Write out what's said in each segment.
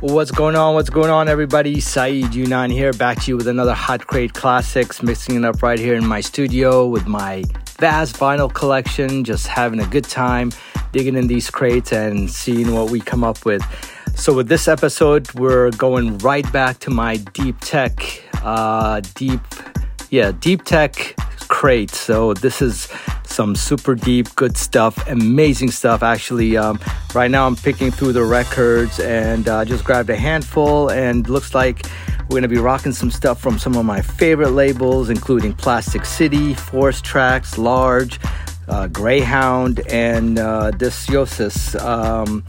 What's going on? What's going on, everybody? Saeed Younan here, back to you with another Hot Crate Classics, mixing it up right here in my studio with my vast vinyl collection, just having a good time digging in these crates and seeing what we come up with. So, with this episode, we're going right back to my deep tech, uh, deep, yeah, deep tech crate. So, this is some super deep, good stuff, amazing stuff. Actually, um, right now I'm picking through the records and uh, just grabbed a handful, and looks like we're gonna be rocking some stuff from some of my favorite labels, including Plastic City, Force Tracks, Large, uh, Greyhound, and uh. Um,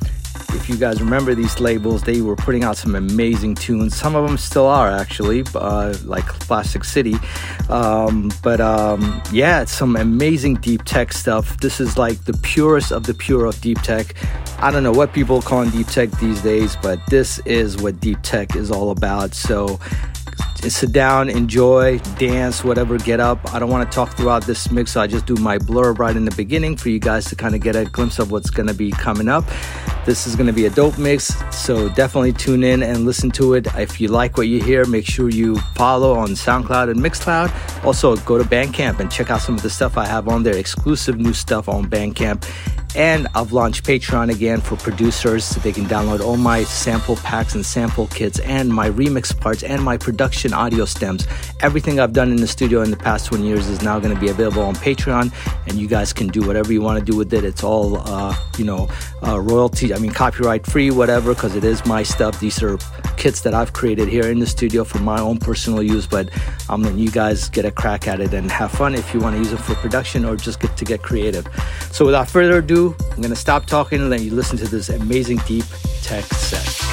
if you guys remember these labels, they were putting out some amazing tunes. Some of them still are actually, uh, like Plastic City. Um, but um, yeah, it's some amazing deep tech stuff. This is like the purest of the pure of deep tech. I don't know what people call deep tech these days, but this is what deep tech is all about. So sit down, enjoy, dance, whatever, get up. I don't want to talk throughout this mix, so I just do my blurb right in the beginning for you guys to kind of get a glimpse of what's going to be coming up. This is going to be a dope mix, so definitely tune in and listen to it. If you like what you hear, make sure you follow on SoundCloud and Mixcloud. Also, go to Bandcamp and check out some of the stuff I have on there, exclusive new stuff on Bandcamp. And I've launched Patreon again for producers so they can download all my sample packs and sample kits and my remix parts and my production audio stems. Everything I've done in the studio in the past 20 years is now going to be available on Patreon, and you guys can do whatever you want to do with it. It's all, uh, you know, uh, royalty, I mean, copyright free, whatever, because it is my stuff. These are kits that I've created here in the studio for my own personal use, but I'm letting you guys get a crack at it and have fun if you want to use it for production or just get to get creative. So without further ado, I'm going to stop talking and let you listen to this amazing deep tech set.